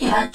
Woo!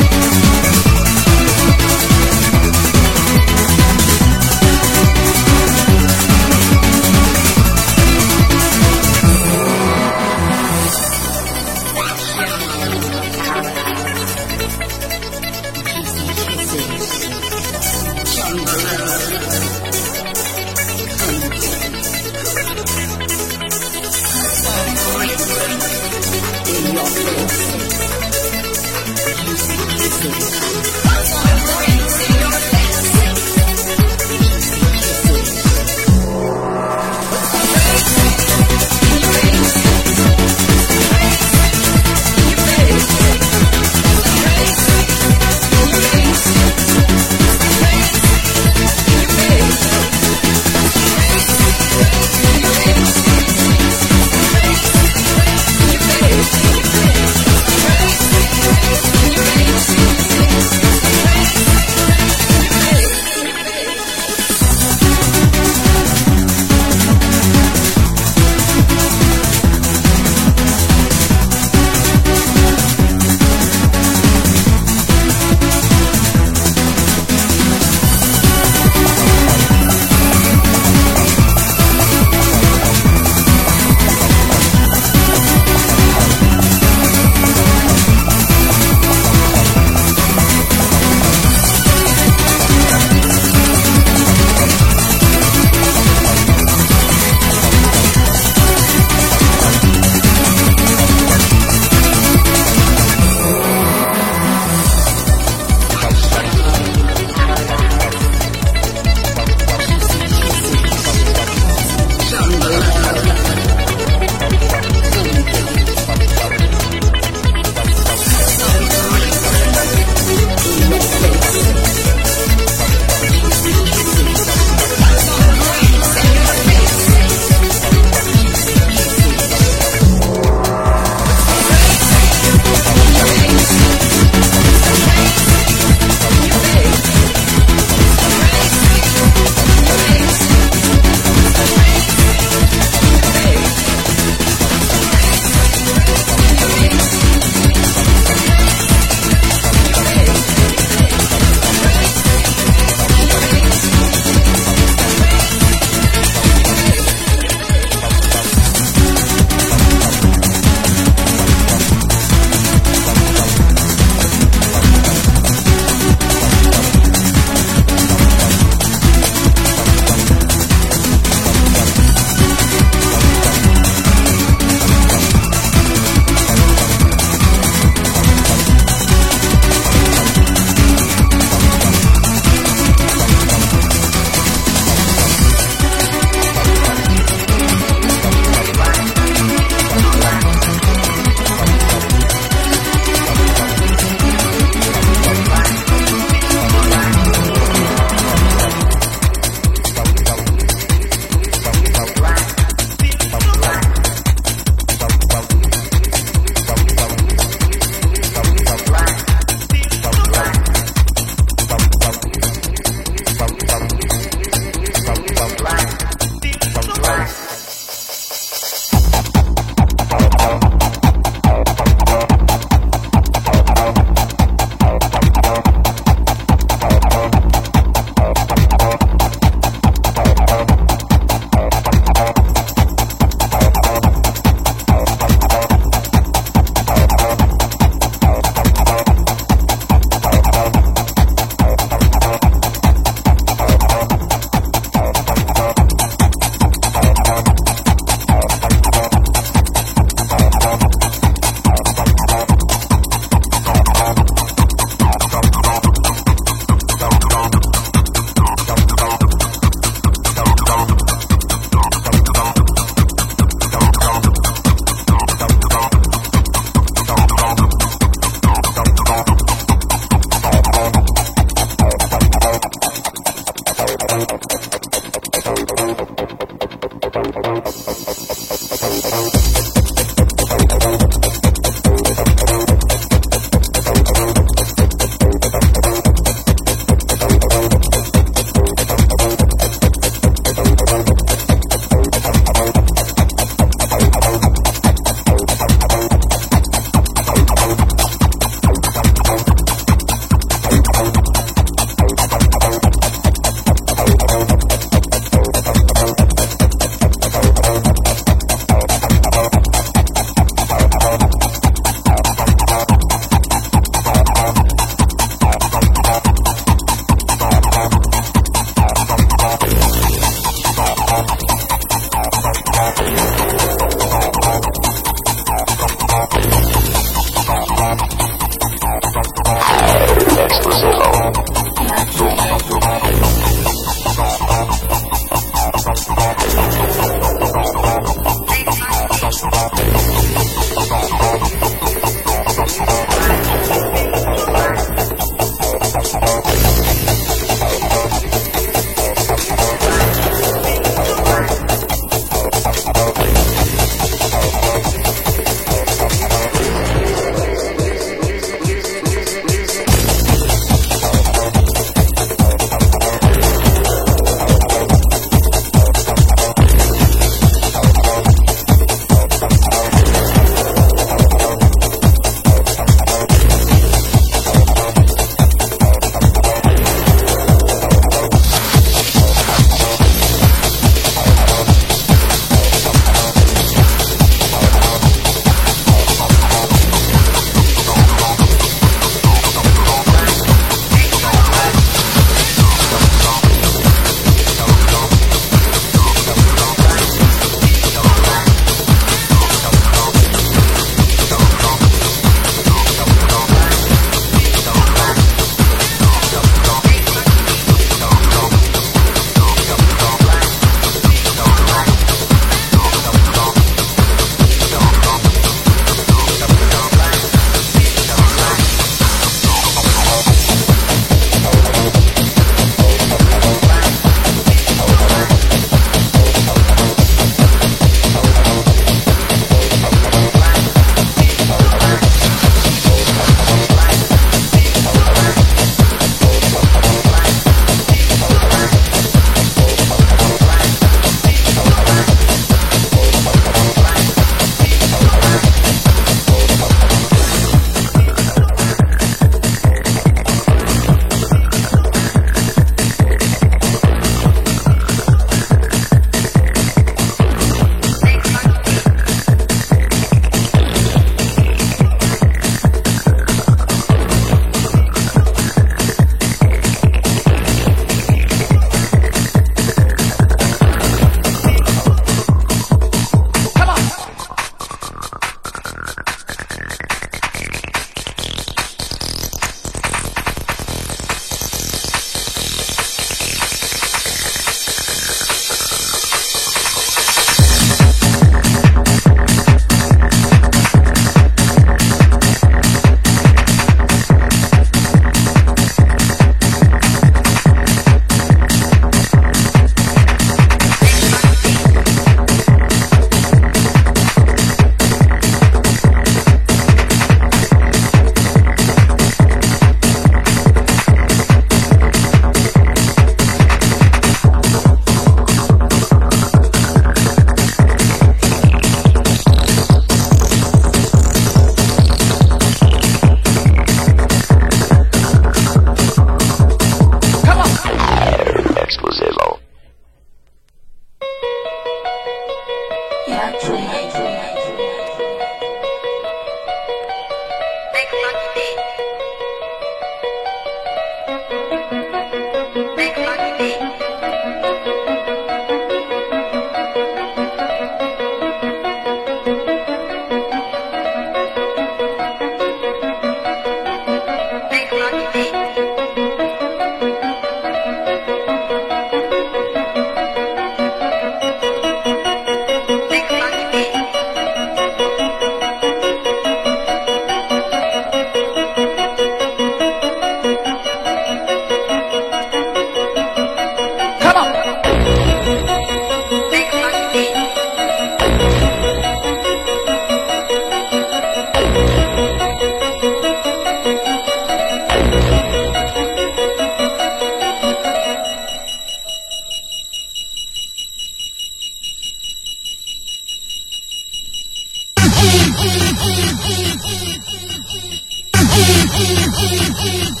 Thank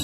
you.